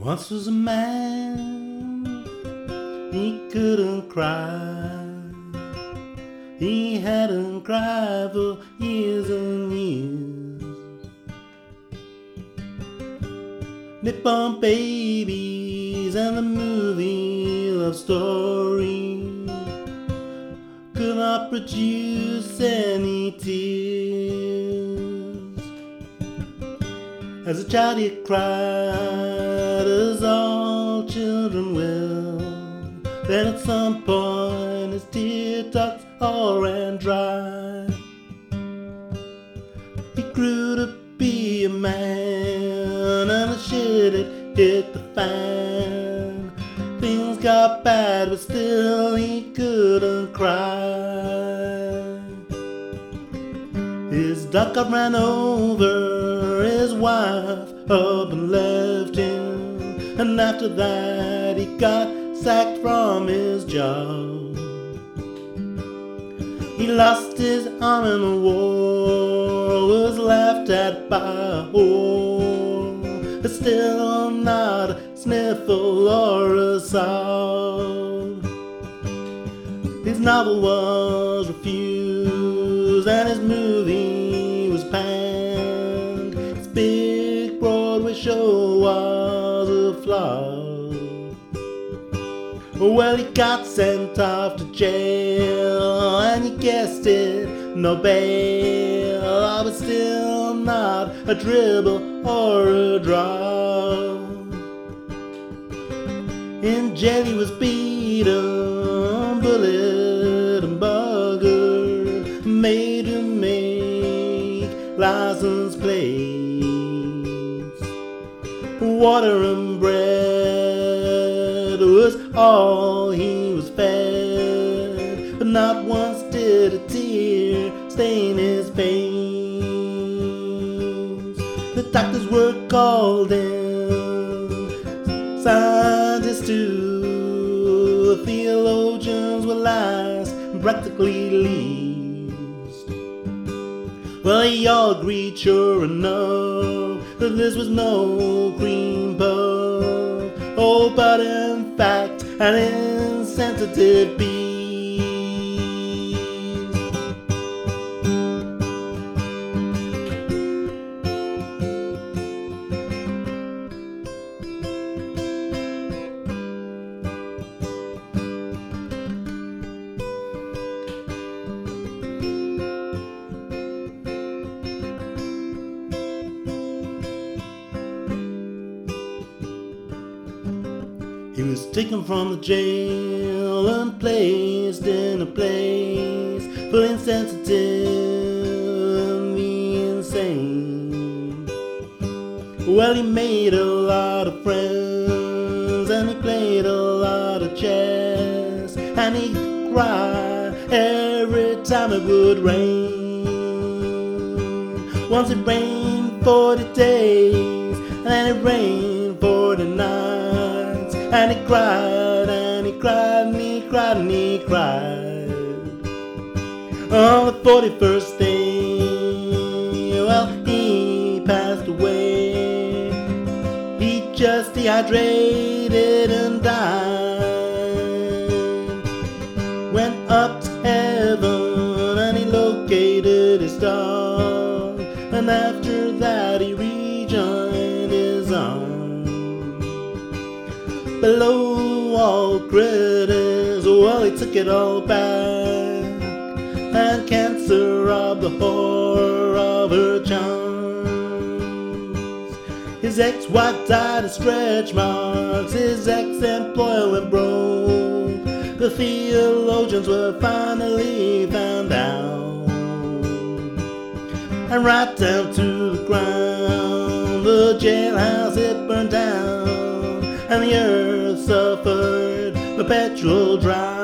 Once was a man, he couldn't cry. He hadn't cried for years and years. Napalmed babies and the movie love story could not produce any tears. As a child he cried, as all children will. Then at some point his tear ducts all ran dry. He grew to be a man, and the shit it hit the fan. Things got bad, but still he couldn't cry. His duck got ran over, his wife up and left him, and after that he got sacked from his job. He lost his arm in the war, was laughed at by a whore, but still not a sniffle or a sob. His novel was refused and his movie Well, he got sent off to jail, and you guessed it, no bail. I was still not a dribble or a draw. In jail he was beaten, bullet and bugger, made to make license plates. Water and bread was all he was fed, but not once did a tear stain his face. The doctors were called in, scientists too, the theologians were last, practically least. Well, they all agreed, sure enough, that this was no cream puff. Oh, but in fact, an insensitive beast. He was taken from the jail and placed in a place for insensitive and the insane. Well, he made a lot of friends and he played a lot of chess and he cried every time it would rain. Once it rained 40 days and then it rained 40 nights and he cried and he cried and he cried and he cried. On the 41st day, well, he passed away. He just dehydrated and died. Went up to heaven and he located his star. And that, Below all critics, well, he took it all back. And cancer robbed the horror of her charms. His ex-wife died of stretch marks. His ex-employer went broke. The theologians were finally found out. And right down to the ground, the jailhouse it burned down, and the earth suffered perpetual drought.